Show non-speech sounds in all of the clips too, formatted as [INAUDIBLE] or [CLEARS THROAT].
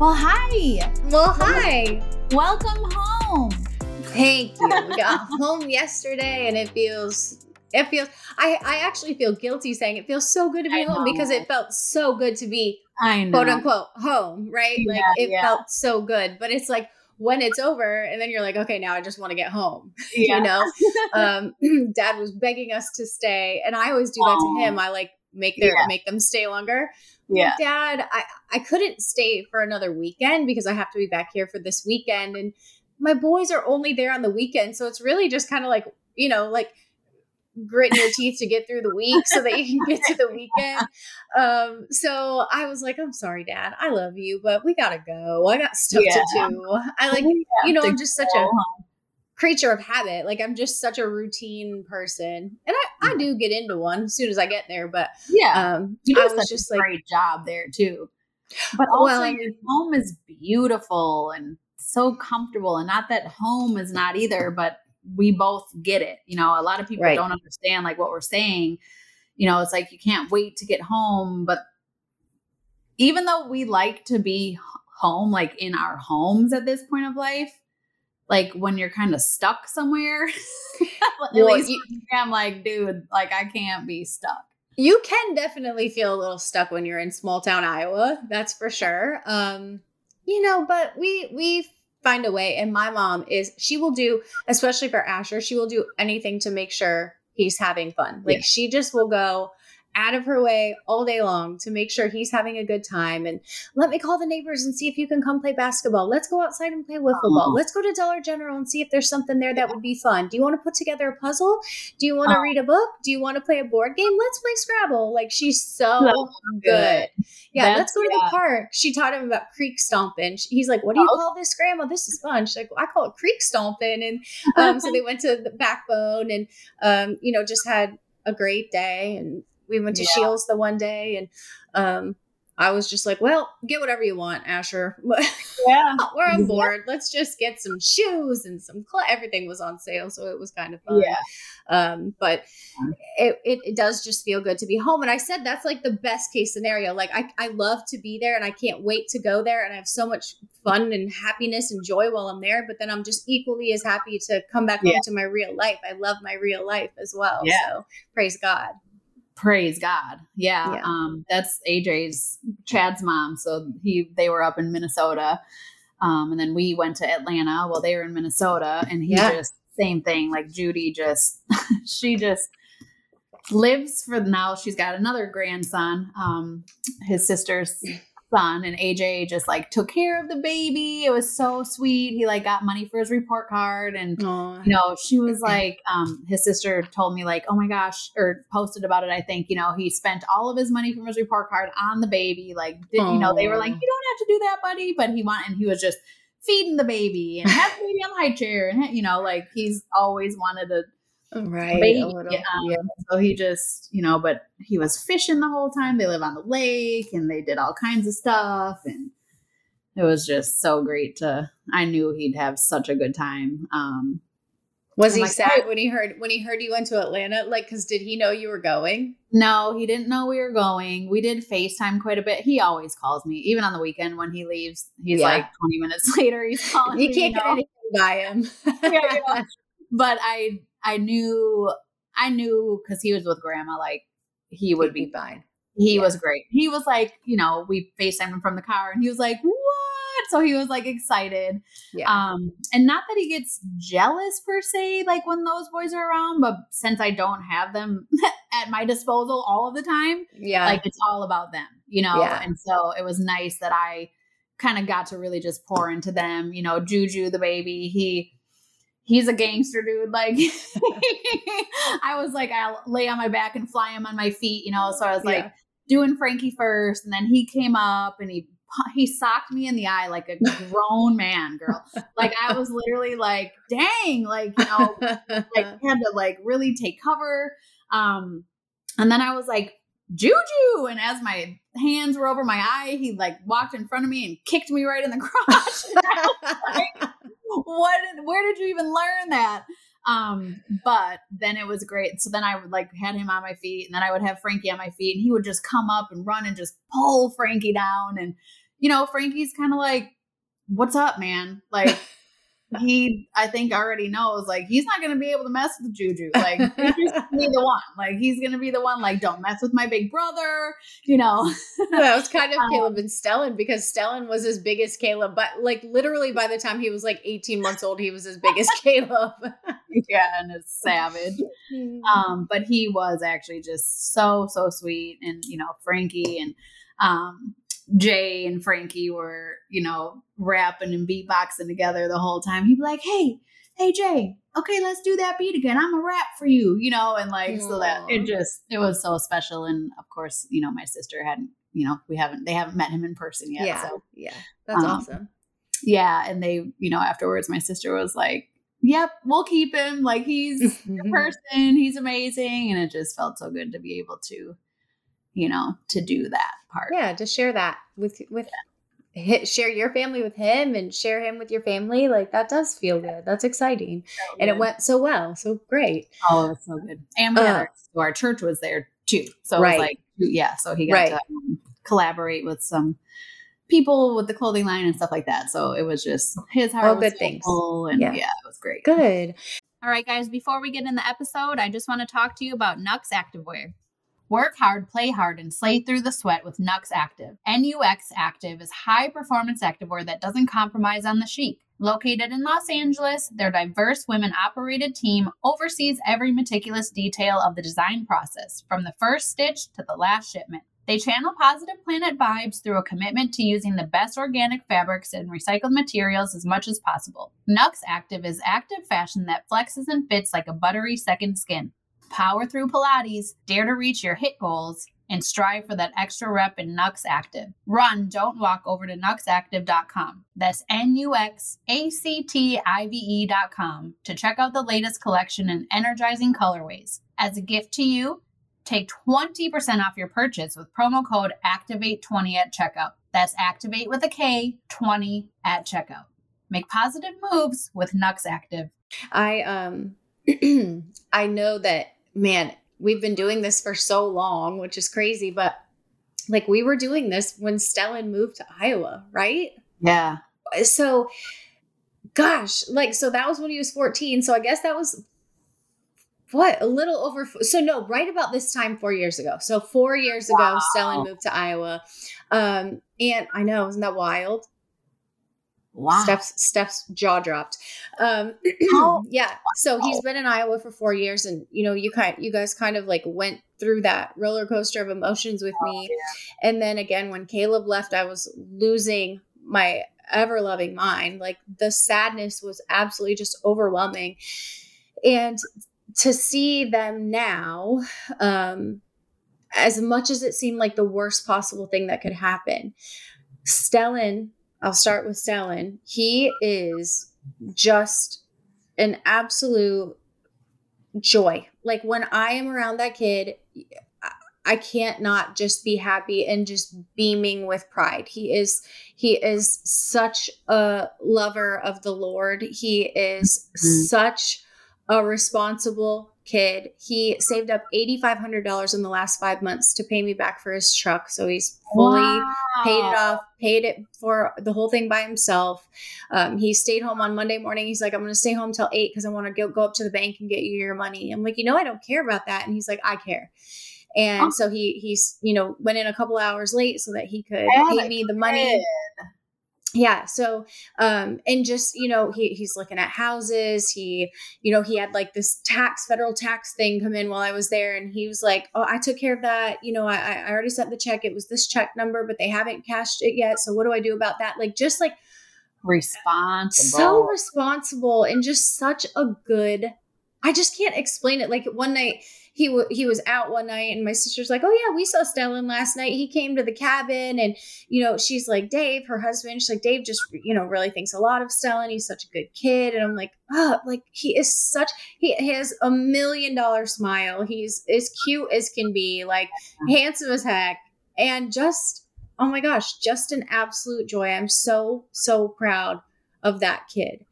Well, hi. Well, hi. Welcome home. Thank you. We got home yesterday and it feels it feels I I actually feel guilty saying it feels so good to be I home know. because it felt so good to be I know. quote unquote home, right? like it yeah. felt so good. But it's like when it's over and then you're like, okay, now I just want to get home. [LAUGHS] Yeah. You know? [LAUGHS] um [CLEARS THROAT] dad was begging us to stay and I always do that to him. I like make their Yeah. make them stay longer. yeah. Dad, I, I couldn't stay for another weekend because I have to be back here for this weekend. And my boys are only there on the weekend. So it's really just kind of like, you know, like gritting your teeth to get through the week so that you can get to the weekend. Um, so I was like, I'm sorry, Dad. I love you, but we gotta go. I got stuff to do. I like, you know, I'm just such a. creature of habit. Like I'm just such a routine person. And I, I do get into one as soon as I get there, but Yeah. um You do I such was just a like great job there too. But also Well, your home is beautiful and so comfortable. And not that home is not either, but we both get it. You know, a lot of people Right. don't understand like what we're saying. You know, it's like you can't wait to get home. But even though we like to be home, like in our homes at this point of life, like when you're kind of stuck somewhere, [LAUGHS] at Well, least you- [LAUGHS] I'm like, dude, like I can't be stuck. You can definitely feel a little stuck when you're in small town Iowa. That's for sure. Um, you know, but we we find a way. And my mom is she will do, especially for Asher, she will do anything to make sure he's having fun. Like Yeah. she just will go out of her way all day long to make sure he's having a good time and let me call the neighbors and see if you can come play basketball. Let's go outside and play wiffle ball. Aw. Let's go to Dollar General and see if there's something there that would be fun. Do you want to put together a puzzle? Do you want to Aw. read a book? Do you want to play a board game? Let's play Scrabble. Like she's so That's good. Yeah, That's- let's go to yeah. the park. She taught him about creek stomping. He's like, "What do you Oh. call this, Grandma? This is fun." She's like, "I call it creek stomping." And um, so [LAUGHS] they went to the Backbone, and um, you know, just had a great day. And we went to Yeah. Scheels the one day, and um, I was just like, "Well, get whatever you want, Asher. [LAUGHS] yeah. [LAUGHS] We're on board. Let's just get some shoes and some cl- everything was on sale, so it was kind of fun." Yeah. um but it, it, it does just feel good to be home and i said that's like the best case scenario like I, I love to be there and i can't wait to go there and i have so much fun and happiness and joy while i'm there but then i'm just equally as happy to come back Yeah. home to my real life i love my real life as well Yeah. so praise god praise God. Yeah. Yeah. Um, that's AJ's Chad's mom. So he they were up in Minnesota. Um, and then we went to Atlanta while they were in Minnesota. And he Yeah. just same thing. Like Judy just [LAUGHS] she just lives for now. She's got another grandson, um, his sister's son, and AJ just like took care of the baby. It was so sweet. He like got money for his report card and Aw. you know, she was like, um, his sister told me like, oh my gosh, or posted about it. I think, you know, he spent all of his money from his report card on the baby. Like, did, you know, they were like, you don't have to do that, buddy. But he want, and he was just feeding the baby and had the baby on the high chair. And, you know, like he's always wanted a right little, Yeah. yeah. So he just, you know, but he was fishing the whole time. They live on the lake and they did all kinds of stuff. And it was just so great to, I knew he'd have such a good time. Um, was I'm he like, sad when he heard when he heard you went to atlanta like because did he know you were going No, he didn't know we were going. We did FaceTime quite a bit. He always calls me, even on the weekend when he leaves. He's Yeah. like 20 minutes [LAUGHS] later, he's calling you me. can't get know? anything by him [LAUGHS] Yeah, you know. [LAUGHS] But I I knew I knew because he was with grandma, like he would be fine he Yeah. was great. He was like, you know, we FaceTimed him from the car and he was like, What what? So he was like excited. Yeah. Um, and not that he gets jealous per se, like when those boys are around, but since I don't have them [LAUGHS] at my disposal all of the time, yeah. like it's all about them, you know? Yeah. And so it was nice that I kind of got to really just pour into them. You know, Juju, the baby, he, he's a gangster dude. Like [LAUGHS] I was like, I'll lay on my back and fly him on my feet, you know? So I was like Yeah. doing Frankie first. And then he came up and he, he socked me in the eye like a grown man, girl. [LAUGHS] Like I was literally like, dang, like, you know, like [LAUGHS] had to like really take cover. Um, and then I was like, Juju. And as my hands were over my eye, he like walked in front of me and kicked me right in the crotch. What where did you even learn that? Um, but then it was great. So then I would like had him on my feet and then I would have Frankie on my feet and he would just come up and run and just pull Frankie down. And you know, Frankie's kind of like, What's up, man? Like he I think already knows like he's not gonna be able to mess with Juju. Like he's [LAUGHS] gonna be the one. Like he's gonna be the one, like, don't mess with my big brother, you know. that was kind of Um, Caleb and Stellan because Stellan was as big as Caleb, but like literally by the time he was like 18 months old, he was as big as [LAUGHS] Caleb. yeah, and it's savage. um but he was actually just so so sweet and you know frankie and um jay and frankie were you know rapping and beatboxing together the whole time he'd be like hey hey jay okay let's do that beat again i'm a rap for you you know and like so that it just it was so special and of course you know my sister hadn't you know we haven't they haven't met him in person yet yeah, so yeah, that's Um, awesome. yeah and they you know afterwards my sister was like yep we'll keep him like he's Mm-hmm. [LAUGHS] person. He's amazing. And it just felt so good to be able to, you know, to do that part. yeah, just share that with with hit, share your family with him and share him with your family. Like that does feel good. That's exciting, and it went so well. So great. Oh, it was so good. And Uh, our, so our church was there too. So it Right. was like, yeah. So he got Right. to um, collaborate with some people with the clothing line and stuff like that. So it was just his heart was good so things. and Yeah. yeah. it was great. Good. All right, guys, before we get in the episode, I just want to talk to you about Nux Activewear. Work hard, play hard, and slay through the sweat with Nux Active. NUX Active is high performance activewear that doesn't compromise on the chic. Located in Los Angeles, their diverse women operated team oversees every meticulous detail of the design process, from the first stitch to the last shipment. They channel positive planet vibes through a commitment to using the best organic fabrics and recycled materials as much as possible. Nux Active is active fashion that flexes and fits like a buttery second skin. Power through Pilates, dare to reach your hit goals, and strive for that extra rep in Nux Active. Run, don't walk over to nuxactive.com. That's N U X A C T I V E.com to check out the latest collection in energizing colorways. As a gift to you, take 20% off your purchase with promo code ACTIVATE20 at checkout. That's activate with a K 20 at checkout. Make positive moves with Nux Active. I um [CLEARS THROAT] I know that man, we've been doing this for so long, which is crazy, but like we were doing this when Stellan moved to Iowa, right? Yeah. So gosh, like so that was when he was 14, so I guess that was what a little over so no right about this time four years ago so four years ago stellan moved to iowa um and i know isn't that wild Wow. Steph's Steph's jaw dropped. Um, [CLEARS THROAT] Oh. yeah. So he's been in Iowa for four years, and you know, you kind, you guys kind of like went through that roller coaster of emotions with me. And then again, when Caleb left, I was losing my ever loving mind. Like the sadness was absolutely just overwhelming, and to see them now, um, as much as it seemed like the worst possible thing that could happen, Stellan, I'll start with Stellan. He is just an absolute joy. Like when I am around that kid, I- can't not just be happy and just beaming with pride. He is he is such a lover of the Lord. He is Mhm. such a responsible kid. He saved up $8500 in the last 5 months to pay me back for his truck. So he's fully paid it off, paid it for the whole thing by himself. Um, he stayed home on Monday morning. He's like, I'm going to stay home till eight because I want to go, go up to the bank and get you your money. I'm like, you know, I don't care about that. And he's like, I care. And Oh. so he he's you know went in a couple hours late so that he could pay me the money. Yeah so um and just you know he he's looking at houses he you know he had like this tax federal tax thing come in while i was there and he was like oh i took care of that you know i i already sent the check it was this check number but they haven't cashed it yet so what do i do about that? Like just like responsible. so responsible and just such a good i just can't explain it like one night he w- he was out one night and my sister's like, "Oh yeah, we saw Stellan last night. He came to the cabin and you know, she's like, "Dave, her husband, she's like, "Dave just, you know, really thinks a lot of Stellan. He's such a good kid." And I'm like, "Oh, like he is such he, he has a million dollar smile. He's as cute as can be, like handsome as heck and just oh my gosh, just an absolute joy. I'm so so proud of that kid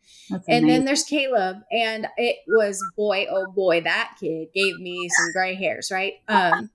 and then there's Caleb, and it was boy, oh boy, that kid gave me some gray hairs, right? Um,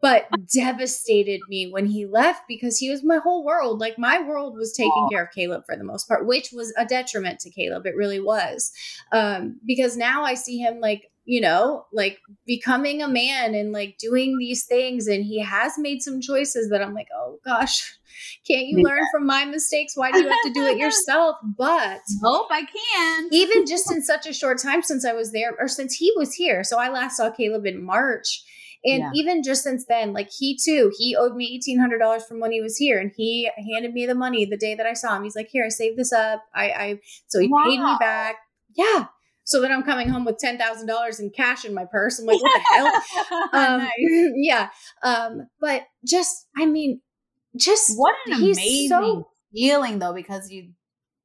but devastated me when he left because he was my whole world. Like my world was taking care of Caleb for the most part, which was a detriment to Caleb. It really was, um, because now I see him like you know, like becoming a man and like doing these things. And he has made some choices that I'm like, oh gosh, [LAUGHS] can't you yeah. learn from my mistakes? Why do you have to do it yourself? But [LAUGHS] hope I can. [LAUGHS] even just in such a short time since I was there or since he was here. So I last saw Caleb in March. And yeah. even just since then, like he too, he owed me eighteen hundred dollars from when he was here, and he handed me the money the day that I saw him. He's like, "Here, I saved this up. I, I so he wow. paid me back. Yeah, so then I'm coming home with ten thousand dollars in cash in my purse. I'm like, what the hell? [LAUGHS] Um, nice. [LAUGHS] Yeah. Um, but just, I mean, just what an amazing so, feeling though, because you,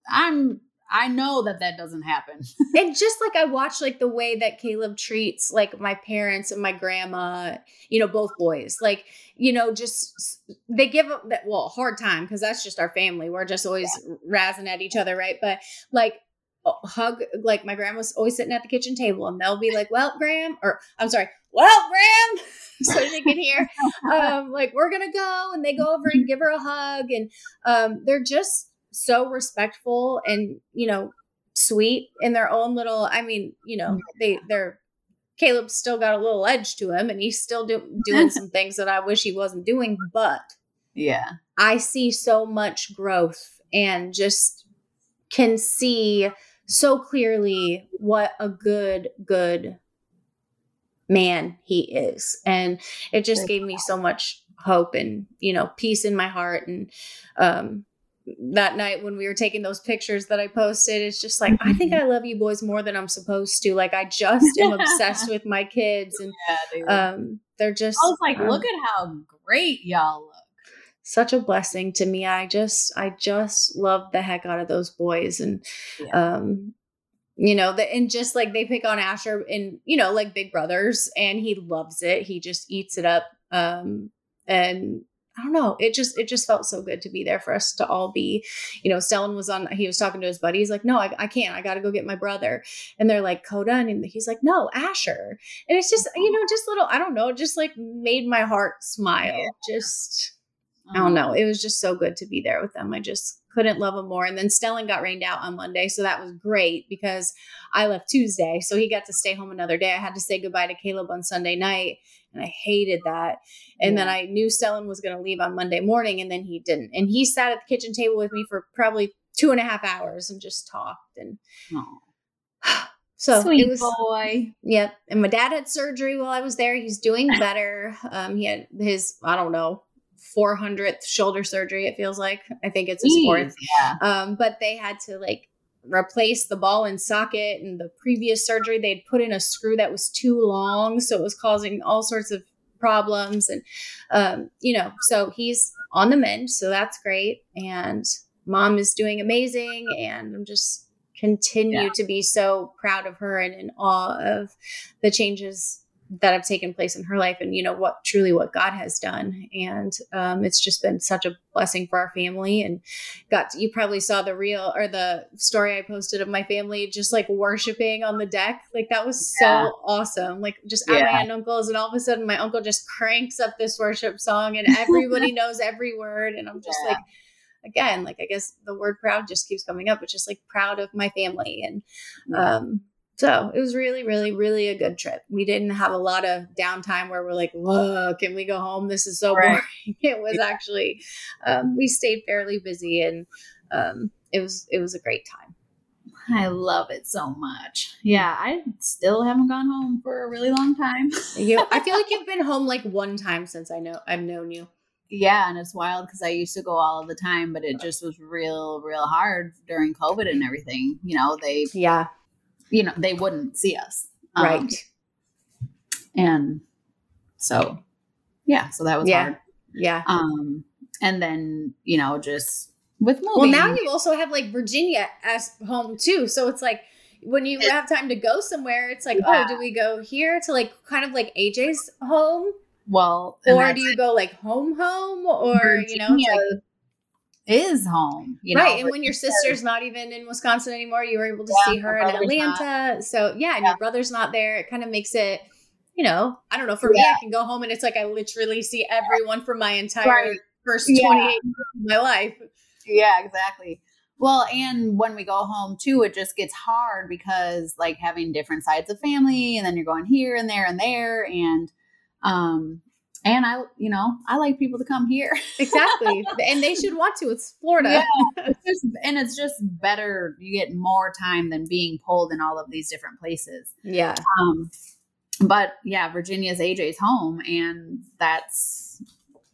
I'm, I know that that doesn't happen. [LAUGHS] and just like I watch like the way that Caleb treats like my parents and my grandma, you know, both boys, like, you know, just they give that well, hard time because that's just our family. We're just always yeah. razzing at each other, right? But like hug like my grandma's always sitting at the kitchen table and they'll be like well graham or i'm sorry well graham [LAUGHS] so they can hear um like we're gonna go and they go over and give her a hug and um they're just so respectful and you know sweet in their own little i mean you know they they're caleb's still got a little edge to him and he's still do, doing some things that i wish he wasn't doing but yeah. I see so much growth and just can see so clearly what a good, good man he is. And it just gave me so much hope and, you know, peace in my heart. And um, that night when we were taking those pictures that I posted, it's just like, I think. I love you boys more than I'm supposed to. Like, I just am obsessed [LAUGHS] with my kids. And yeah, um, they're just. I was like, um, look at how great y'all look such a blessing to me. I just I just love the heck out of those boys and yeah. um you know the, and just like they pick on Asher and you know like big brothers and he loves it. He just eats it up um and I don't know. It just it just felt so good to be there for us to all be. You know, Stellan was on. He was talking to his buddy. He's like, "No, I, I can't. I got to go get my brother." And they're like, "Coda," and he's like, "No, Asher." And it's just you know, just little. I don't know. Just like made my heart smile. Just I don't know. It was just so good to be there with them. I just couldn't love them more. And then Stellan got rained out on Monday. So that was great because I left Tuesday. So he got to stay home another day. I had to say goodbye to Caleb on Sunday night. And I hated that. And yeah. then I knew Stellan was going to leave on Monday morning. And then he didn't. And he sat at the kitchen table with me for probably two and a half hours and just talked. And [SIGHS] so Sweet it was, boy. Yep. And my dad had surgery while I was there. He's doing better. Um, he had his, I don't know, 400th shoulder surgery it feels like i think it's his fourth yeah. um, but they had to like replace the ball and socket and the previous surgery they'd put in a screw that was too long so it was causing all sorts of problems and um, you know so he's on the mend so that's great and mom is doing amazing and i'm just continue yeah. to be so proud of her and in awe of the changes that have taken place in her life and you know what truly what god has done and um, it's just been such a blessing for our family and got to, you probably saw the real or the story i posted of my family just like worshiping on the deck like that was yeah. so awesome like just yeah. at my aunt and uncle's and all of a sudden my uncle just cranks up this worship song and everybody [LAUGHS] knows every word and i'm just yeah. like again like i guess the word proud just keeps coming up but just like proud of my family and um so it was really, really, really a good trip. We didn't have a lot of downtime where we're like, "Whoa, can we go home? This is so right. boring." [LAUGHS] It was actually, um, we stayed fairly busy, and um, it was it was a great time. I love it so much. Yeah, I still haven't gone home for a really long time. you, I feel like you've [LAUGHS] been home like one time since I know I've known you. Yeah, and it's wild because I used to go all of the time, but it just was real, real hard during COVID and everything. You know, they yeah, you know, they wouldn't see us, um, right? And so, yeah, so that was yeah. hard. Yeah. Um, and then you know, just with moving. Well, now you also have like Virginia as home too, so it's like when you have time to go somewhere, it's like, yeah. oh, do we go here to like kind of like AJ's home? Well, or do you go like home, home, or Virginia you know, like, is home, you right? Know, and when your sister's not even in Wisconsin anymore, you were able to yeah, see her in Atlanta. Not. So yeah, and yeah. your brother's not there. It kind of makes it, you know, I don't know. For yeah. me, I can go home and it's like I literally see everyone from my entire right. first twenty eight years of my life. Yeah, exactly. Well, and when we go home too, it just gets hard because like having different sides of family, and then you're going here and there and there, and um, and I, you know, I like people to come here. exactly. [LAUGHS] And they should want to. It's Florida. Yeah, [LAUGHS] it's just, and it's just better. You get more time than being pulled in all of these different places. Yeah. Um, but yeah, Virginia's AJ's home, and that's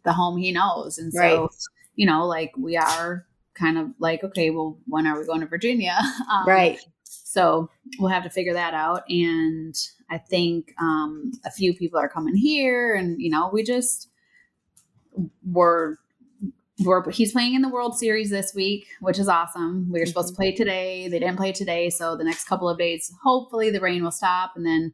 the home he knows. And so, right. you know, like we are kind of like, okay, well, when are we going to Virginia? [LAUGHS] Um, right. So we'll have to figure that out. And I think um, a few people are coming here, and you know, we just were. We're, he's playing in the World Series this week, which is awesome. We were supposed to play today. They didn't play today. So the next couple of days, hopefully the rain will stop. And then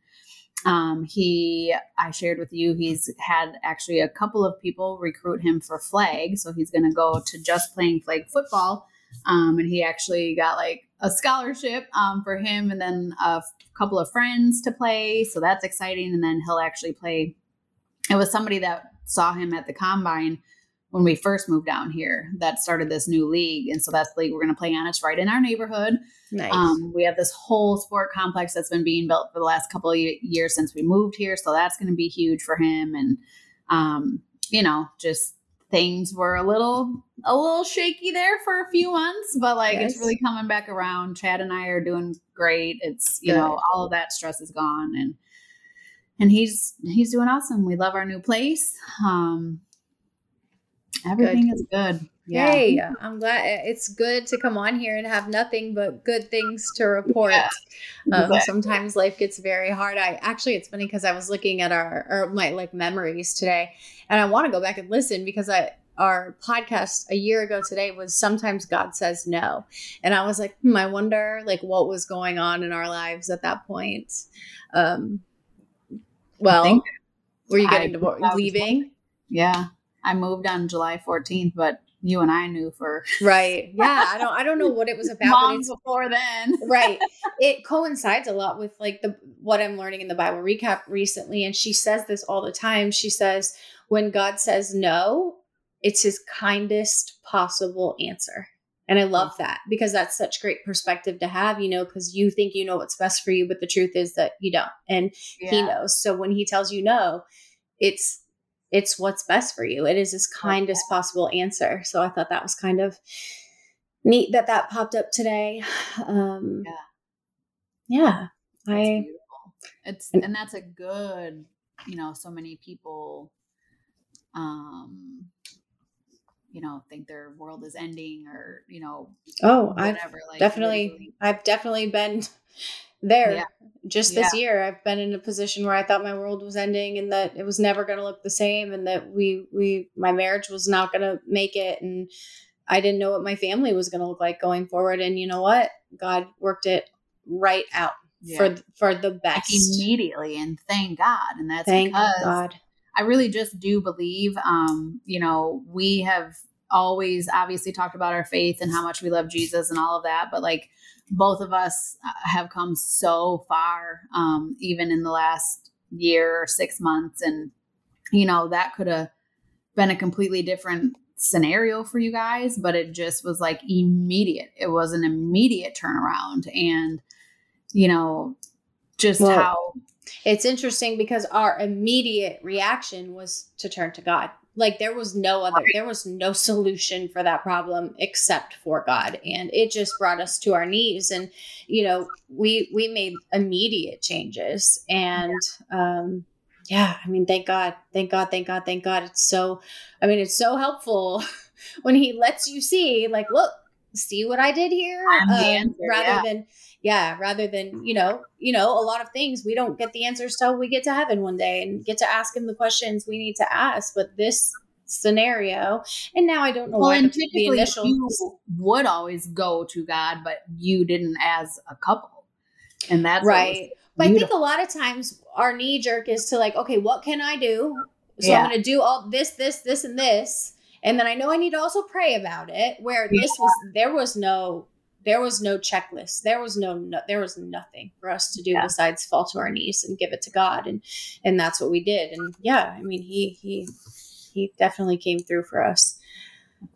um, he, I shared with you, he's had actually a couple of people recruit him for flag. So he's going to go to just playing flag football. Um, and he actually got like a scholarship um, for him and then a couple of friends to play. So that's exciting. And then he'll actually play. It was somebody that saw him at the combine when we first moved down here that started this new league. And so that's the league we're going to play on. It's right in our neighborhood. Nice. Um, we have this whole sport complex that's been being built for the last couple of years since we moved here. So that's going to be huge for him. And, um, you know, just things were a little a little shaky there for a few months, but like yes. it's really coming back around. Chad and I are doing great. It's you Good. know all of that stress is gone, and and he's he's doing awesome. We love our new place. Um, everything good. is good. Yeah. Hey, I'm glad it's good to come on here and have nothing but good things to report. Yeah, um, exactly. um, sometimes life gets very hard. I actually, it's funny because I was looking at our or my like memories today, and I want to go back and listen because I our podcast a year ago today was sometimes God says no, and I was like, hmm, I wonder like what was going on in our lives at that point. Um, well, were you getting divorced, leaving? Yeah, I moved on July 14th, but you and I knew for right. Yeah, I don't I don't know what it was [LAUGHS] about. Long before then, right? [LAUGHS] It coincides a lot with like the what I'm learning in the Bible recap recently, and she says this all the time. She says when God says no, it's His kindest possible answer. And I love that because that's such great perspective to have, you know, because you think you know what's best for you, but the truth is that you don't. And yeah. he knows. So when he tells you no, it's it's what's best for you. It is as kind as possible answer. So I thought that was kind of neat that that popped up today. Um, yeah, yeah, I. It's and that's a good, you know, so many people, um, you know, think their world is ending or you know, oh, whatever. I've like definitely, I've definitely been there yeah. just this yeah. year i've been in a position where i thought my world was ending and that it was never going to look the same and that we we my marriage was not going to make it and i didn't know what my family was going to look like going forward and you know what god worked it right out yeah. for for the best like immediately and thank god and that's thank because god i really just do believe um you know we have always obviously talked about our faith and how much we love jesus and all of that but like both of us uh, have come so far, um, even in the last year or six months. And, you know, that could have been a completely different scenario for you guys, but it just was like immediate. It was an immediate turnaround. And, you know, just well, how it's interesting because our immediate reaction was to turn to God Like there was no other, there was no solution for that problem except for God. And it just brought us to our knees. And, you know, we, we made immediate changes. And, um, yeah, I mean, thank God, thank God, thank God, thank God. It's so, I mean, it's so helpful [LAUGHS] when he lets you see, like, look, see what I did here, um, answer, rather yeah. than, yeah, rather than mm. you know, you know, a lot of things we don't get the answers till we get to heaven one day and get to ask him the questions we need to ask. But this scenario, and now I don't know Well, why and the, the typically initial. you would always go to God, but you didn't as a couple, and that's right. But I think a lot of times our knee jerk is to like, okay, what can I do? So Yeah. I'm going to do all this, this, this, and this, and then I know I need to also pray about it. Where Yeah. this was, there was no, there was no checklist. There was no, no there was nothing for us to do Yeah. besides fall to our knees and give it to God, and and that's what we did. And yeah, I mean, he he he definitely came through for us.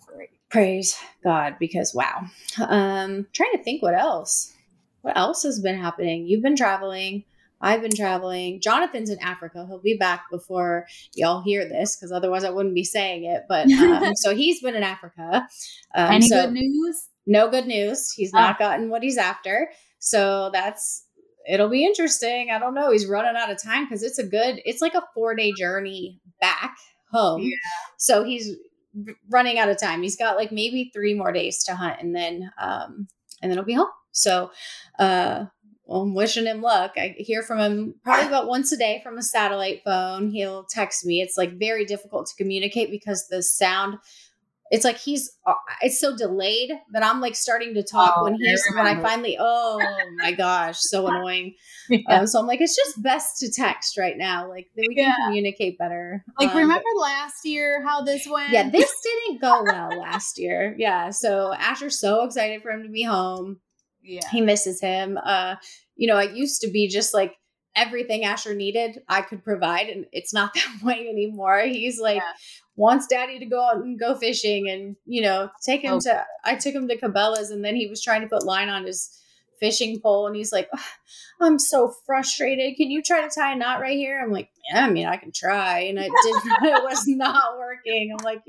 Great. Praise God, because wow. Um, trying to think what else. What else has been happening? You've been traveling. I've been traveling. Jonathan's in Africa. He'll be back before y'all hear this, because otherwise I wouldn't be saying it. But um, [LAUGHS] so he's been in Africa. Um, Any so good news? No good news. He's Ah. not gotten what he's after. So that's it'll be interesting. I don't know. He's running out of time because it's a good. It's like a four day journey back home. Yeah. So he's running out of time. He's got like maybe three more days to hunt, and then um and then he'll be home. So uh. Well, I'm wishing him luck. I hear from him probably about once a day from a satellite phone. He'll text me. It's like very difficult to communicate because the sound it's like he's uh, it's so delayed that I'm like starting to talk Oh, when he's when I finally oh [LAUGHS] my gosh so [LAUGHS] annoying Yeah. um, so I'm like it's just best to text right now like we can communicate better like, Um, remember last year how this went? yeah this didn't go well last year yeah so Asher's so excited for him to be home yeah. he misses him uh you know it used to be just like everything Asher needed I could provide and it's not [LAUGHS] that way anymore he's like Yeah. Wants daddy to go out and go fishing and you know take him Oh. to I took him to Cabela's and then he was trying to put line on his fishing pole and he's like "Ugh, I'm so frustrated can you try to tie a knot right here I'm like yeah I mean I can try and it did [LAUGHS] [LAUGHS] it was not working I'm like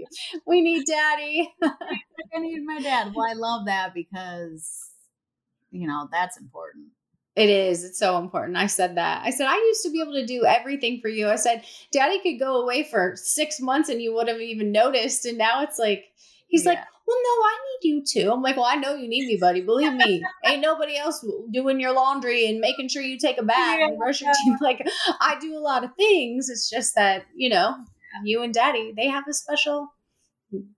we need daddy [LAUGHS] I need my dad. Well, I love that because you know that's important. It is. It's so important. I said that. I said, I used to be able to do everything for you. I said, Daddy could go away for six months and you wouldn't have even noticed. And now it's like, he's like, well, no, I need you too. I'm like, well, I know you need me, buddy. Believe me. Ain't nobody else doing your laundry and making sure you take a bath and brush your teeth. [LAUGHS] Like, I do a lot of things. It's just that, you know, you and daddy, they have a special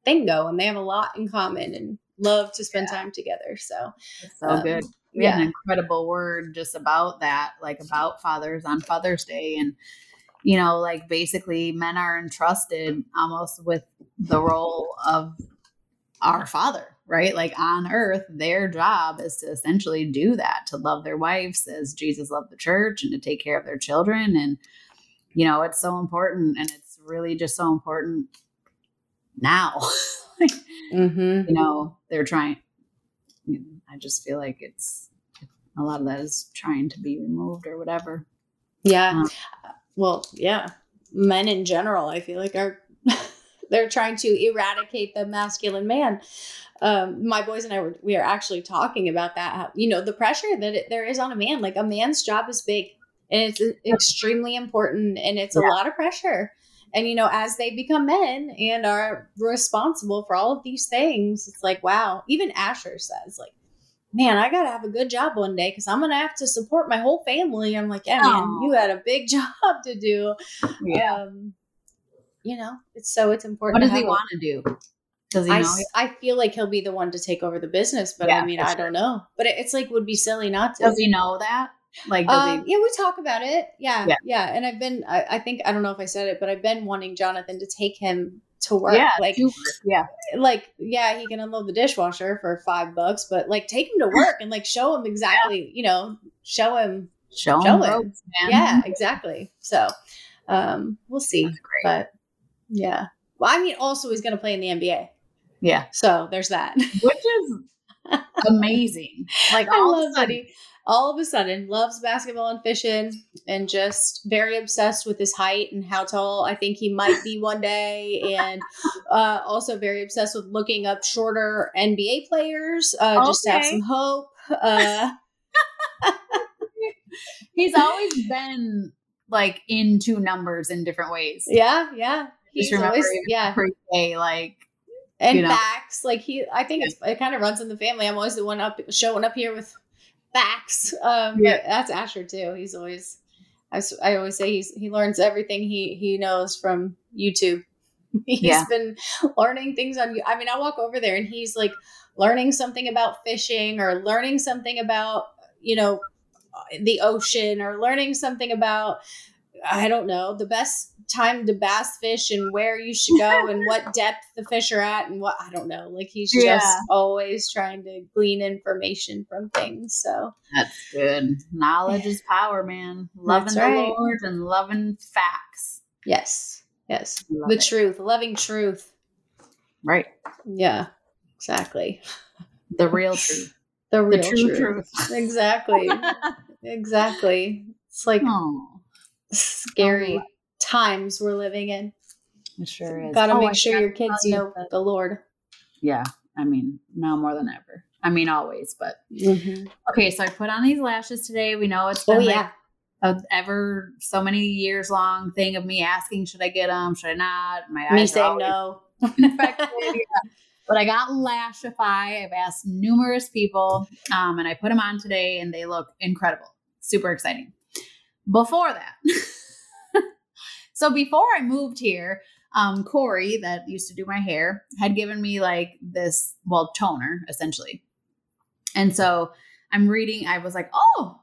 thing going. And they have a lot in common and love to spend time together. So, It's so Um, good. We had yeah. an incredible word just about that, like about fathers on Father's Day. And, you know, like basically men are entrusted almost with the role of our father, right? Like on earth, their job is to essentially do that, to love their wives as Jesus loved the church and to take care of their children. And, you know, it's so important. And it's really just so important now. [LAUGHS] mm-hmm. you know they're trying you know, i just feel like it's a lot of that is trying to be removed or whatever Yeah. Um, well, yeah. Men in general, I feel like are [LAUGHS] they're trying to eradicate the masculine man. Um, my boys and I were we are actually talking about that. How, you know, the pressure that it, there is on a man. Like a man's job is big and it's extremely important and it's a lot of pressure. And you know, as they become men and are responsible for all of these things, it's like wow. Even Asher says like man, I gotta have a good job one day because I'm gonna have to support my whole family. I'm like, yeah, man, Aw. you had a big [LAUGHS] job to do. Um, you know, it's so it's important. what does he want to do does he I, know I feel like he'll be the one to take over the business, but Yeah, I mean, I sure. don't know. But it, it's like would be silly not to. does he know that like Um, yeah, we talk about it. Yeah, Yeah. yeah, And I've been, I, I think, I don't know if I said it, but I've been wanting Jonathan to take him to work. yeah like, yeah like, yeah, he can unload the dishwasher for five bucks, but like, take him to work and like show him [LAUGHS] exactly, you know, show him. show Show him ropes, man Yeah, exactly. So, um, we'll see. Great. But yeah, well, I mean, also he's going to play in the NBA, yeah so there's that. which is [LAUGHS] amazing. Like I all of love a that sudden, all of a sudden loves basketball and fishing and just very obsessed with his height and how tall I think he might be one day and [LAUGHS] uh, also very obsessed with looking up shorter NBA players uh, just to have some hope. Uh, [LAUGHS] he's always been like into numbers in different ways. yeah, yeah. He's always yeah. Pre-K, like and you know. facts. Like he, I think it's, it kind of runs in the family. I'm always the one up showing up here with facts. Um, Yeah. that's Asher too. He's always, I, I always say he's he learns everything he he knows from YouTube. [LAUGHS] He's Yeah. been learning things on. you- I mean, I walk over there and he's like learning something about fishing or learning something about you know the ocean or learning something about I don't know the best time to bass fish and where you should go and what [LAUGHS] depth the fish are at and what I don't know. Like he's just Yeah. always trying to glean information from things. So that's good. Knowledge is power, man. Loving That's the right. Lord and loving facts. yes, yes, Love the it. truth, loving truth. Right. Yeah, exactly. The real truth. [LAUGHS] The The real true truth. truth. Exactly, [LAUGHS] exactly. It's like oh, scary times we're living in. it sure is. Got to Oh, I make sure your kids you know that- the Lord. Yeah. I mean, now more than ever. I mean, always, but okay. So I put on these lashes today. We know it's been Oh like yeah, a ever so many years long thing of me asking, should I get them? Should I not? My me eyes are saying no. [LAUGHS] But I got Lashify. I've asked numerous people, um, and I put them on today, and they look incredible. Super exciting. Before that, [LAUGHS] so before I moved here, um, Corey, that used to do my hair, had given me like this, well, toner essentially. And so I'm reading, I was like, oh,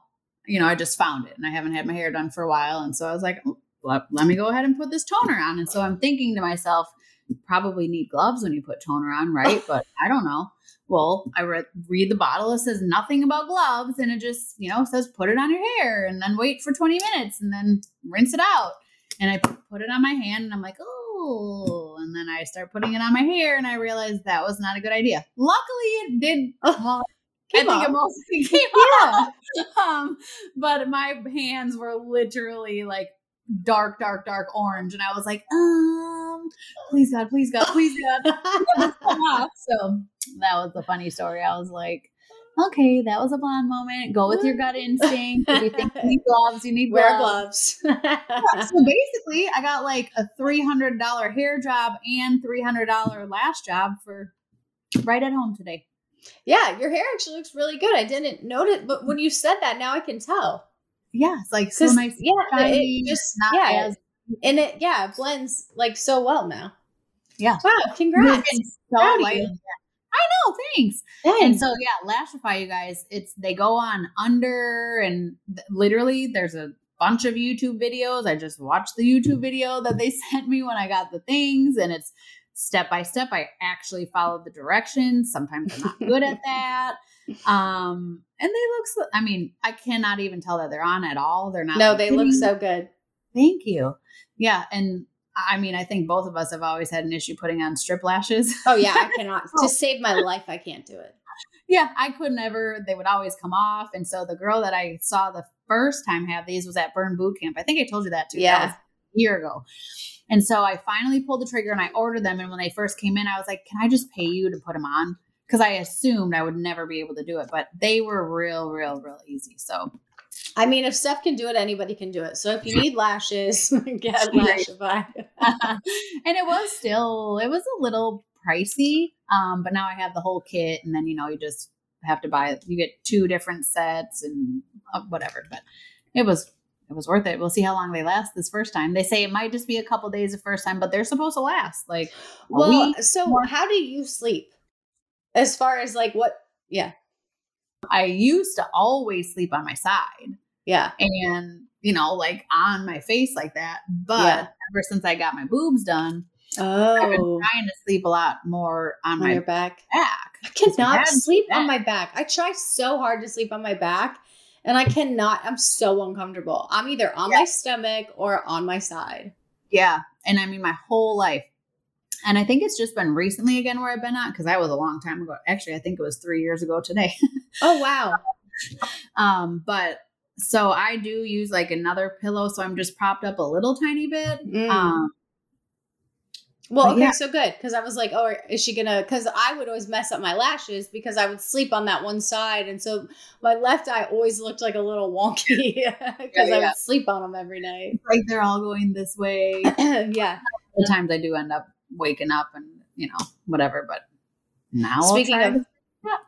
you know, I just found it and I haven't had my hair done for a while. And so I was like, "Oh, let, let me go ahead and put this toner on. And so I'm thinking to myself, you probably need gloves when you put toner on, right? But [LAUGHS] I don't know. Well, I read read the bottle. It says nothing about gloves, and it just you know says put it on your hair and then wait for twenty minutes and then rinse it out. And I put it on my hand, and I'm like, oh. And then I start putting it on my hair, and I realized that was not a good idea. Luckily, it did. [LAUGHS] Well, I think it off. mostly [LAUGHS] came [LAUGHS] Yeah. off. Um, but my hands were literally like dark, dark, dark orange, and I was like, um, please God, please God, please God, come off. So that was the funny story. I was like, okay, that was a blonde moment. Go with your gut instinct. If you think you need [LAUGHS] gloves, you need Wear gloves. gloves. [LAUGHS] So basically, I got like a three hundred dollar hair job and three hundred dollar lash job for right at home today. yeah, your hair actually looks really good. I didn't notice, but when you said that, now I can tell. Yeah, it's like so nice. yeah, shiny, it just not yeah, as and it yeah blends like so well now. Yeah. Wow, congrats. So Proud of light. you. I know, thanks. And so yeah, Lashify, you guys, it's they go on under and th- literally there's a bunch of YouTube videos. I just watched the YouTube video that they [LAUGHS] sent me when I got the things, and it's step by step. I actually followed the directions. Sometimes I'm not good at [LAUGHS] that. Um, and they look. So, I mean, I cannot even tell that they're on at all. They're not. no, like, they look so good. Thank you. Yeah, and I mean, I think both of us have always had an issue putting on strip lashes. Oh yeah, I cannot [LAUGHS] to save my life. I can't do it. yeah, I could never. They would always come off. And so the girl that I saw the first time have these was at Burn Boot Camp. I think I told you that too. That Yeah. was a year ago. And so I finally pulled the trigger and I ordered them. And when they first came in, I was like, can I just pay you to put them on? Because I assumed I would never be able to do it. But they were real, real, real easy. So I mean, if Steph can do it, anybody can do it. So if you need lashes, [LAUGHS] get. [LAUGHS] Lashify. [LAUGHS] and it was still it was a little pricey um but now i have the whole kit and then you know you just have to buy you get two different sets and uh, whatever but it was it was worth it we'll see how long they last this first time they say it might just be a couple days the first time but they're supposed to last like Well, week so more. how do you sleep? As far as like what? Yeah, i used to always sleep on my side yeah. and you know like on my face like that but Yeah. ever since i got my boobs done oh. i've been Oh, trying to sleep a lot more on on my your back. back I cannot sleep on my back. I try so hard to sleep on my back, and I cannot. I'm so uncomfortable. I'm either on my stomach or on my side. Yeah. And I mean, my whole life, and I think it's just been recently again where I've been at because I was a long time ago. Actually, I think it was three years ago today. Oh wow. [LAUGHS] um, but so I do use like another pillow, so I'm just propped up a little tiny bit. Mm. Um, Well, okay, yeah. so good because I was like, oh, is she gonna? Because I would always mess up my lashes because I would sleep on that one side, and so my left eye always looked like a little wonky [LAUGHS] because I yeah. would sleep on them every night. it's like they're all going this way. [CLEARS THROAT] yeah. Sometimes I do end up waking up and you know whatever, but now Speaking of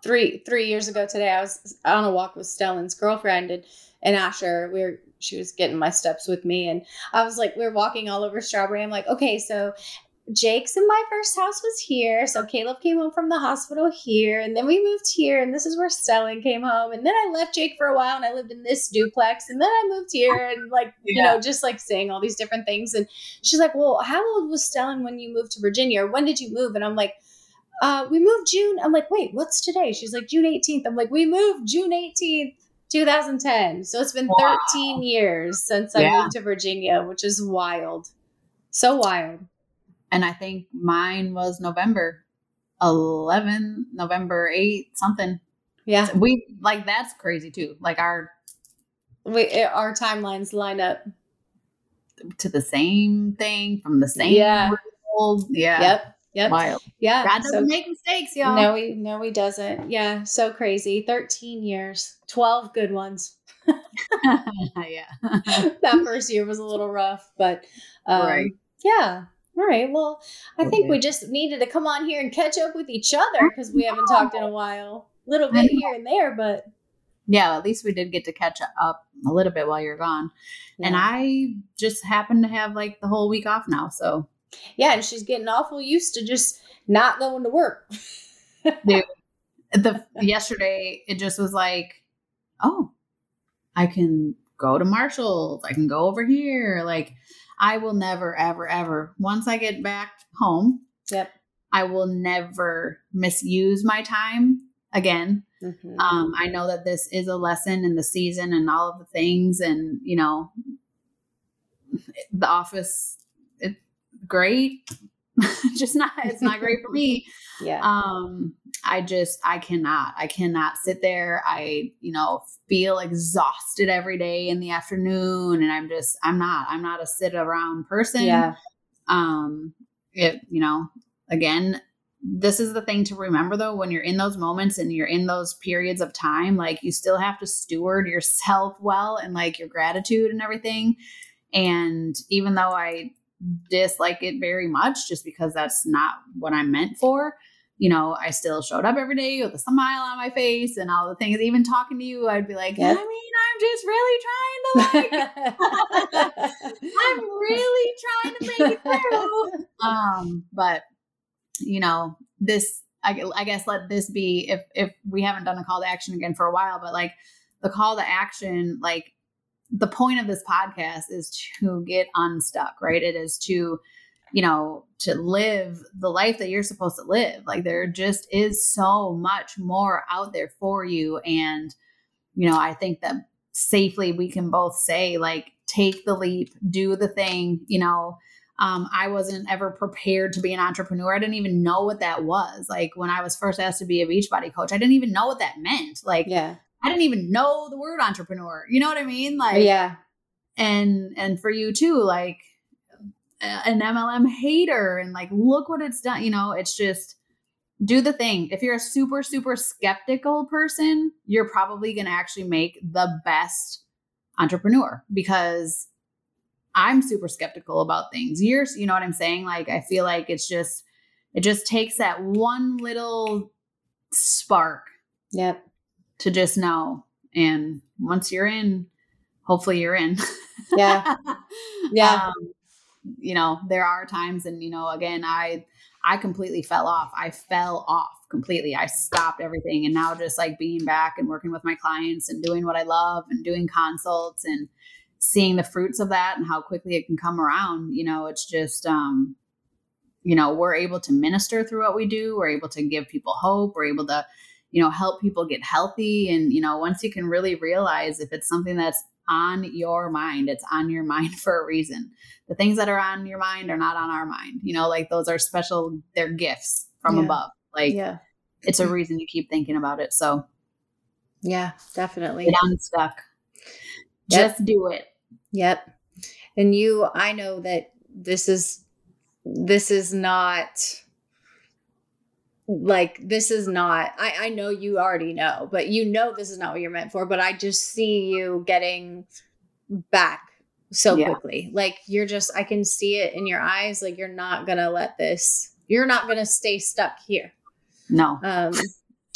three three years ago today, I was on a walk with Stellan's girlfriend and, and Asher. We were she was getting my steps with me, and I was like, we are walking all over Strawberry. I'm like, okay, so Jake's in my first house was here. So Caleb came home from the hospital here, and then we moved here, and this is where Stellan came home. And then I left Jake for a while, and I lived in this duplex, and then I moved here, and like you know, just like saying all these different things. And she's like, well, how old was Stellan when you moved to Virginia, or when did you move? And I'm like. Uh, we moved June. I'm like, wait, what's today? She's like, June 18th. I'm like, we moved June 18th, 2010. So it's been Wow. 13 years since I moved to Virginia, which is wild. So wild. and I think mine was November 11, November 8, something. Yeah. We like that's crazy too. Like our We, it, our timelines line up. to the same thing from the same Yeah. world. Yeah. Yep. Yep. Wild. Yeah. God doesn't make mistakes, y'all. no, he no, he doesn't. Yeah. So crazy. 13 years, 12 good ones. [LAUGHS] [LAUGHS] yeah. that first year was a little rough, but um, Right. yeah. All right. Well, I think we just needed to come on here and catch up with each other because we haven't talked in a while. Little bit here and there, but Yeah, at least we did get to catch up a little bit while you're gone. And. I just happen to have like the whole week off now. So yeah, and she's getting awful used to just not going to work. [LAUGHS] the yesterday it just was like, oh, I can go to Marshalls. I can go over here. Like I will never, ever, ever, once I get back home, Yep. I will never misuse my time again. Mhm. Um, I know that this is a lesson in the season and all of the things, and you know, the office, great. [LAUGHS] just not, it's not great for me. [LAUGHS] yeah. Um, I just, I cannot, I cannot sit there. I, you know, feel exhausted every day in the afternoon, and I'm just, I'm not, I'm not a sit around person yeah. um it you know again this is the thing to remember though when you're in those moments and you're in those periods of time like you still have to steward yourself well and like your gratitude and everything and even though i dislike it very much just because that's not what i'm meant for you know i still showed up every day with a smile on my face and all the things even talking to you i'd be like Yep. i mean i'm just really trying to like [LAUGHS] I'm really trying to make it through. [LAUGHS] Um, but you know, this I, I guess let this be if if we haven't done a call to action again for a while, but like the call to action, like the point of this podcast is to get unstuck, right? It is to you know to live the life that you're supposed to live. Like there just is so much more out there for you, and you know I think that safely we can both say like take the leap do the thing you know um, i wasn't ever prepared to be an entrepreneur i didn't even know what that was like when i was first asked to be a beachbody coach i didn't even know what that meant like yeah. I didn't even know the word entrepreneur. You know what i mean? Like yeah. and and for you too like an mlm hater and like look what it's done you know it's just do the thing. If you're a super super skeptical person you're probably going to actually make the best entrepreneur because i'm super skeptical about things. You're you know what i'm saying? Like i feel like it's just it just takes that one little spark Yep. To just know. And once you're in hopefully you're in. Yeah. [LAUGHS] Yeah. um, you know there are times and you know again i i completely fell off. I fell off completely. I stopped everything and now just like being back and working with my clients and doing what i love and doing consults and seeing the fruits of that and how quickly it can come around you know it's just um you know we're able to minister through what we do. We're able to give people hope. We're able to you know, help people get healthy. And, you know, once you can really realize if it's something that's on your mind, it's on your [LAUGHS] mind for a reason. The things that are on your mind are not on our mind. You know, like those are special, they're gifts from Yeah. above. Like yeah. it's a reason you keep thinking about it. So Yeah, definitely. get unstuck. Yep. Just do it. Yep. And you, I know that this is, this is not like, this is not, I, I know you already know, but you know this is not what you're meant for. But I just see you getting back so Yeah. quickly. Like, you're just, I can see it in your eyes. Like, you're not going to let this, you're not going to stay stuck here. No. Um,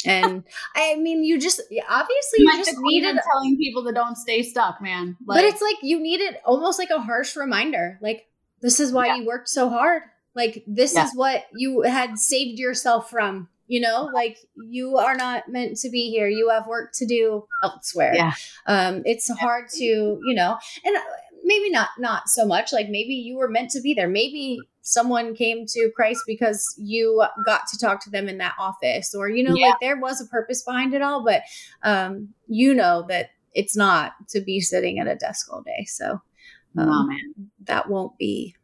and [LAUGHS] I mean, you just, obviously, you Like just needed telling people that don't stay stuck, man. Like, but it's like you needed almost like a harsh reminder. Like this is why Yeah. you worked so hard. Like this Yeah. is what you had saved yourself from. You know, like you are not meant to be here. You have work to do elsewhere. Yeah. Um, it's hard to, you know, and uh, maybe not not so much. Like maybe you were meant to be there. Maybe someone came to Christ because you got to talk to them in that office, or you know, Yeah. like there was a purpose behind it all. But um, you know that it's not to be sitting at a desk all day. So um, man. that won't be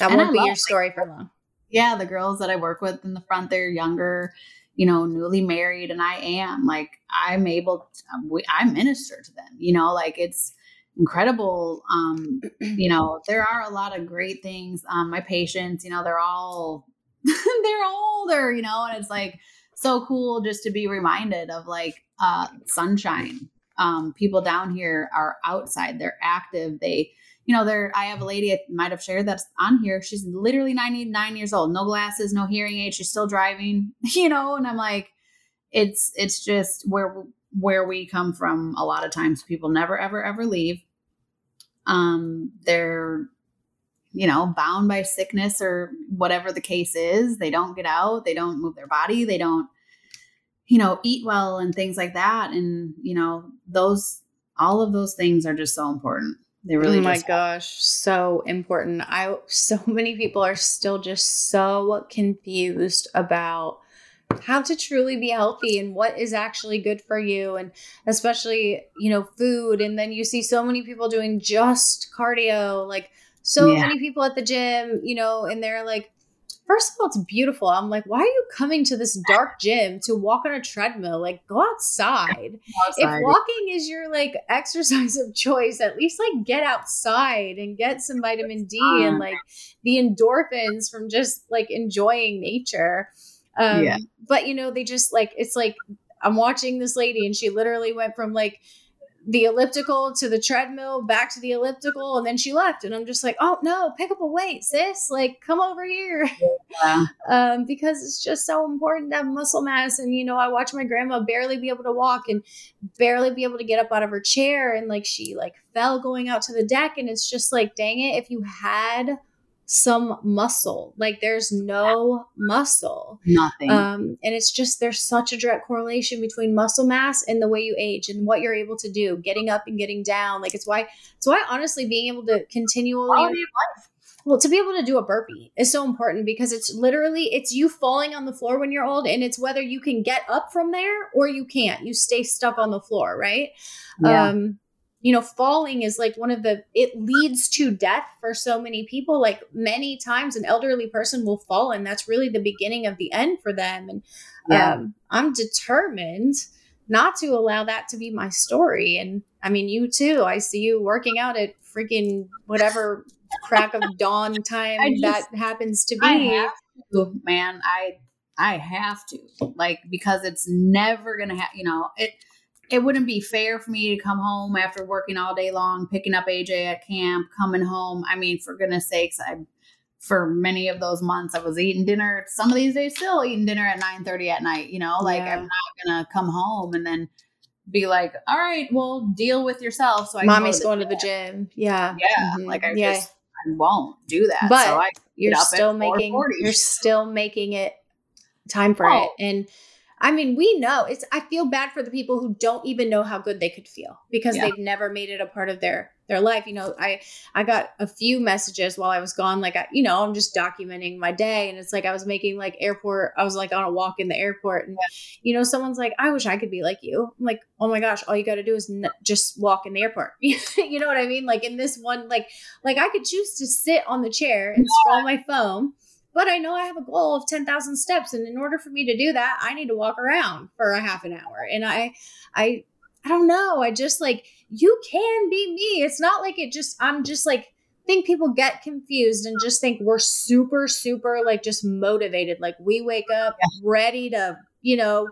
that And won't be love, your like, story for long. Yeah, the girls that I work with in the front, they're younger, you know, newly married, and I am like I'm able. To, I minister to them. You know, like it's incredible. Um, [CLEARS THROAT] you know, there are a lot of great things. Um, my patients, you know, they're all [LAUGHS] they're older, you know, and it's like so cool just to be reminded of like uh sunshine. Um, people down here are outside, they're active, they you know, they're I have a lady I might have shared that's on here. She's literally 99 years old, no glasses, no hearing aid, she's still driving, [LAUGHS] you know, and I'm like, it's it's just where where we come from a lot of times. People never ever ever leave. Um they're you know bound by sickness or whatever the case is. They don't get out. They don't move their body. They don't you know eat well and things like that. And you know those all of those things are just so important they really oh my just gosh, so important. I so [LAUGHS] many people are still just so confused about how to truly be healthy and what is actually good for you and especially, you know, food and then you see so many people doing just cardio, like so Yeah. many people at the gym, you know, and they're like First of all, it's beautiful. I'm like, why are you coming to this dark gym to walk on a treadmill? Like, go outside if outside. walking is your like [LAUGHS] exercise of choice at least like get outside and get some vitamin d and like the endorphins from just like enjoying nature um Yeah. but you know they just like it's like i'm watching this lady and she literally went from like the elliptical to the treadmill back to the elliptical and then she left. And i'm just like oh no pick up a weight sis. Like come over here. Yeah. [LAUGHS] um, because it's just so important to have muscle mass. And you know, I watch my grandma barely be able to walk and barely be able to get up out of her chair, and like she like fell going out to the deck, and it's just like, dang it, if you had some muscle, like there's no muscle. nothing Um, and it's just there's such a direct correlation between muscle mass and the way you age and what you're able to do, getting up and getting down. Like it's why it's why honestly being able to continually well, to be able to do a burpee is so important because it's literally it's you falling on the floor when you're old, and it's whether you can get up from there or you can't. You stay stuck on the floor, right? Yeah. Um, you know, falling is like one of the it leads to death for so many people. Like many times, an elderly person will fall, and that's really the beginning of the end for them. And Yeah. um, I'm determined not to allow that to be my story. And I mean, you too. I see you working out at freaking whatever [LAUGHS] crack of dawn time just- that happens to I be. have to, man. I I have to like because it's never gonna happen. You know it. It wouldn't be fair for me to come home after working all day long, picking up AJ at camp, coming home. I mean, for goodness sakes, I for many of those months I was eating dinner. Some of these days, still eating dinner at nine thirty at night. You know, like Yeah. I'm not gonna come home and then be like, all right, well, deal with yourself. So I Mommy's go going to the gym. Yeah. yeah, Mhm. like I Yeah. just I won't do that. But so I you're get up at still making you're still making it time for Oh. it and I mean, we know it's I feel bad for the people who don't even know how good they could feel because Yeah. they've never made it a part of their their life. You know, I I got a few messages while I was gone like I, you know, I'm just documenting my day and it's like I was making like airport I was like on a walk in the airport and you know, someone's like, "I wish I could be like you." I'm like, "Oh my gosh, all you got to do is n- just walk in the airport." [LAUGHS] you know what I mean? Like in this one like like I could choose to sit on the chair and scroll my phone but I know I have a goal of 10,000 steps and in order for me to do that I need to walk around for a half an hour. And I I I don't know. I just like you can be me. It's not like it just I'm just like think people get confused and just think we're super super like just motivated. Like we wake up ready to you know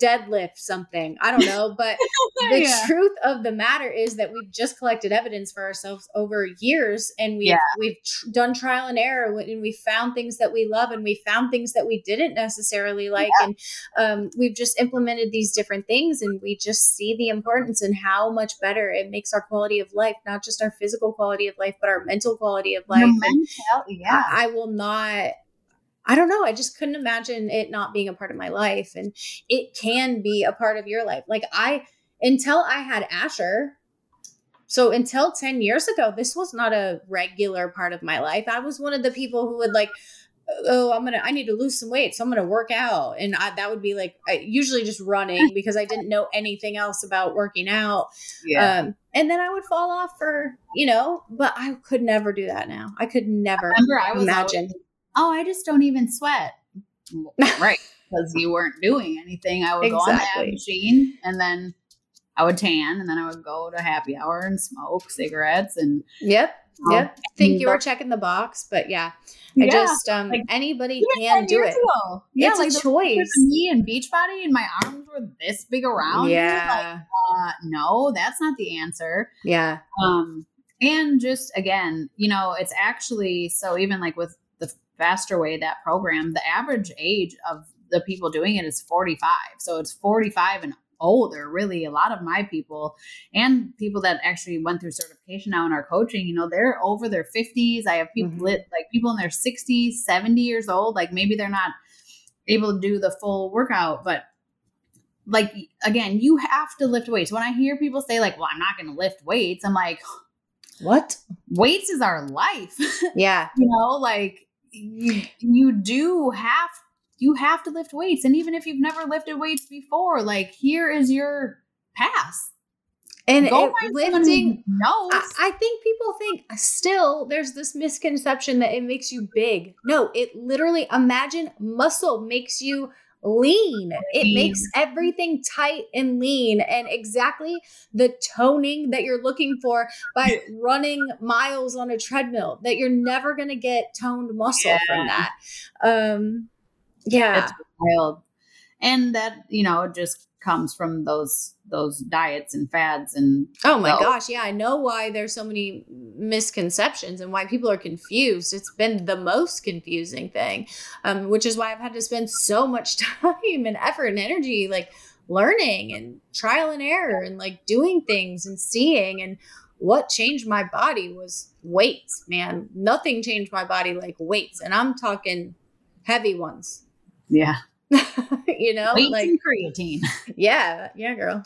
deadlift something I don't know but [LAUGHS] the Yeah. truth of the matter is that we've just collected evidence for ourselves over years and we've Yeah. we've tr- done trial and error and we found things that we love and we found things that we didn't necessarily like and um, we've just implemented these different things and we just see the importance and how much better it makes our quality of life not just our physical quality of life but our mental quality of life mental- yeah. I, I will not I don't know. I just couldn't imagine it not being a part of my life. And it can be a part of your life. Like I until I had Asher, so until 10 years ago, this was not a regular part of my life. I was one of the people who would like, oh, I'm gonna, I need to lose some weight, so I'm gonna work out, and I, that would be like I, usually just running [LAUGHS] because I didn't know anything else about working out. yeah. Um, and then I would fall off for, you know, but I could never do that now. I could never Remember, I was imagine. always, oh, I just don't even sweat. [LAUGHS] right. Because you weren't doing anything. I would go on Exactly. that machine and then I would tan and then I would go to happy hour and smoke cigarettes and Yep. um, Yep. Think you were checking the box, but yeah, I Yeah, just um like, anybody can do it. ago. Yeah, it's like a choice. me and Beachbody and my arms were this big around. me, like, Yeah. uh, no, that's not the answer. Yeah. Um, and just again, you know, it's actually so even like with faster way that program, the average age of the people doing it is 45. So it's 45 and older, really. A lot of my people and people that actually went through certification now in our coaching, you know, they're over their 50s. I have people Mhm. lit like people in their 60s, 70 years old. Like maybe they're not able to do the full workout, but like again, you have to lift weights. When I hear people say, like, well, I'm not gonna lift weights, I'm like, What? weights is our life [LAUGHS] Yeah. you know like you you do have you have to lift weights. And even if you've never lifted weights before like here is your pass. And go it- lifting no I, I think people think still there's this misconception that it makes you big. No, it literally imagine muscle makes you lean. It Lean. makes everything tight and lean and exactly the toning that you're looking for by running miles on a treadmill that you're never going to get toned muscle from that. Um yeah. it's wild and that you know just comes from those those diets and fads and Oh my gosh, yeah, I know why there's so many misconceptions and why people are confused. It's been the most confusing thing, um, which is why I've had to spend so much [LAUGHS] time and effort and energy, like learning and trial and error and like doing things and seeing. And what changed my body was weights, man. Nothing changed my body like weights, and I'm talking heavy ones. yeah [LAUGHS] you know, weights like creatine [LAUGHS] yeah, yeah, girl.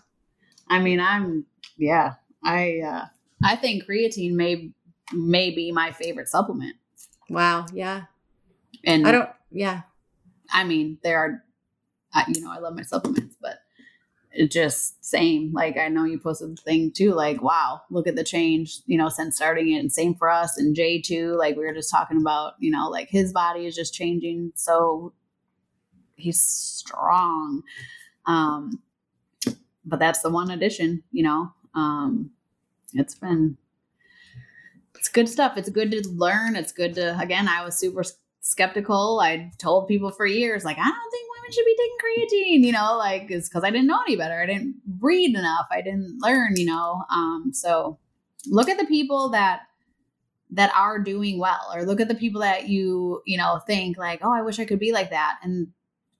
i mean i'm yeah i uh i think creatine may may be my favorite supplement Wow, yeah. and I don't. Yeah. I mean, there are, I, you know, I love my supplements, but it just same. Like I know you posted the thing too. Like, wow, look at the change, you know, since starting it. And same for us and Jay too. Like we were just talking about, you know, like his body is just changing. So he's strong. Um, but that's the one addition, you know. Um, it's been it's good stuff. It's good to learn. It's good to again, I was super skeptical. I told people for years, like, I don't think women should be taking creatine, you know, like it's because I didn't know any better. I didn't read enough. I didn't learn, you know. Um, so look at the people that that are doing well, or look at the people that you, you know, think like, oh, I wish I could be like that. And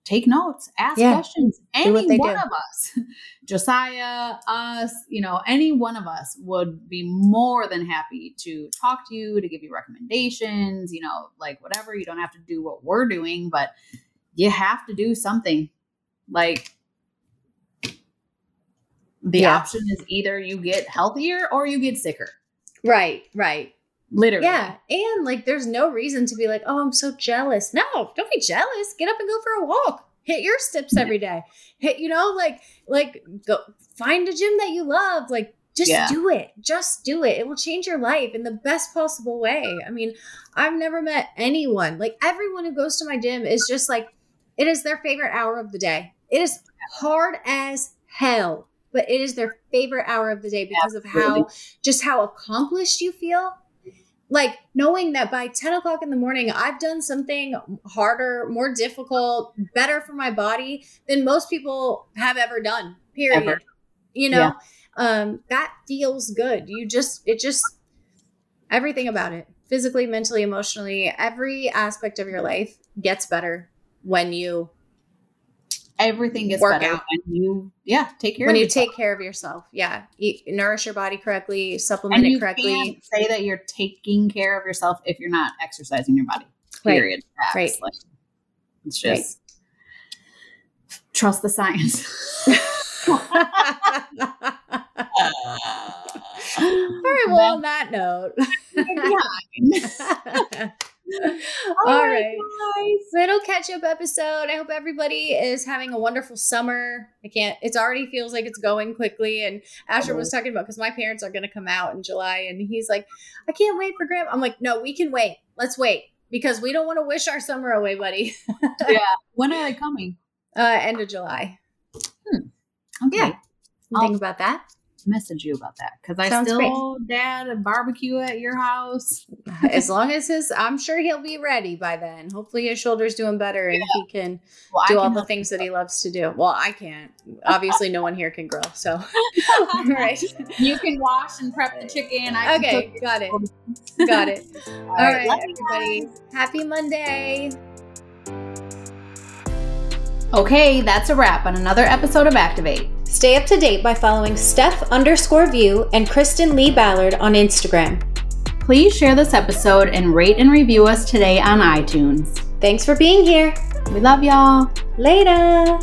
take notes, ask Yeah. questions. Any one do. of us, [LAUGHS] Josiah, us, you know, any one of us would be more than happy to talk to you, to give you recommendations, you know, like whatever. You don't have to do what we're doing, but you have to do something. Like the Yeah. option is either you get healthier or you get sicker. Right, right. Literally. Yeah. And like there's no reason to be like, oh, I'm so jealous. No, don't be jealous. Get up and go for a walk. Hit your steps every day. Hit, you know, like, like go find a gym that you love. Like, just Yeah. do it. Just do it. It will change your life in the best possible way. I mean, I've never met anyone, like everyone who goes to my gym is just like, it is their favorite hour of the day. It is hard as hell, but it is their favorite hour of the day because of how just how accomplished you feel. Like knowing that by 10 o'clock in the morning, I've done something harder, more difficult, better for my body than most people have ever done, period. Ever. You know, um, that feels good. You just, it just, everything about it, physically, mentally, emotionally, every aspect of your life gets better when you Everything gets Work better out. when you yeah, take care when of you yourself. take care of yourself. Yeah, nourish your body correctly, supplement it correctly. can't say that you're taking care of yourself if you're not exercising your body. Period. Facts. Right. Like, it's Right. just trust the science. [LAUGHS] [LAUGHS] All right. Well, on that note. [LAUGHS] All right. Little catch up episode. I hope everybody is having a wonderful summer. I can't, it's already feels like it's going quickly. And Asher was talking about because my parents are going to come out in July and he's like, I can't wait for grandma. I'm like, no, we can wait. Let's wait because we don't want to wish our summer away, buddy. [LAUGHS] Yeah. When are they coming? Uh, end of July. Okay. Yeah. I'll- Think about that. Message you about that because I Sounds still dad a barbecue at your house. [LAUGHS] as long [LAUGHS] as his, I'm sure he'll be ready by then. Hopefully his shoulder's doing better and he can Well, do I all the things that he loves to do. Well, I can't. Obviously, no one here can grill. So, all [LAUGHS] right. You can wash and prep the chicken. I can Okay, got it. Got it. All All right, you everybody. Happy Monday. Okay, that's a wrap on another episode of Activate. Stay up to date by following Steph underscore view and Kristen Lee Ballard on Instagram. Please share this episode and rate and review us today on iTunes. Thanks for being here. We love y'all. Later.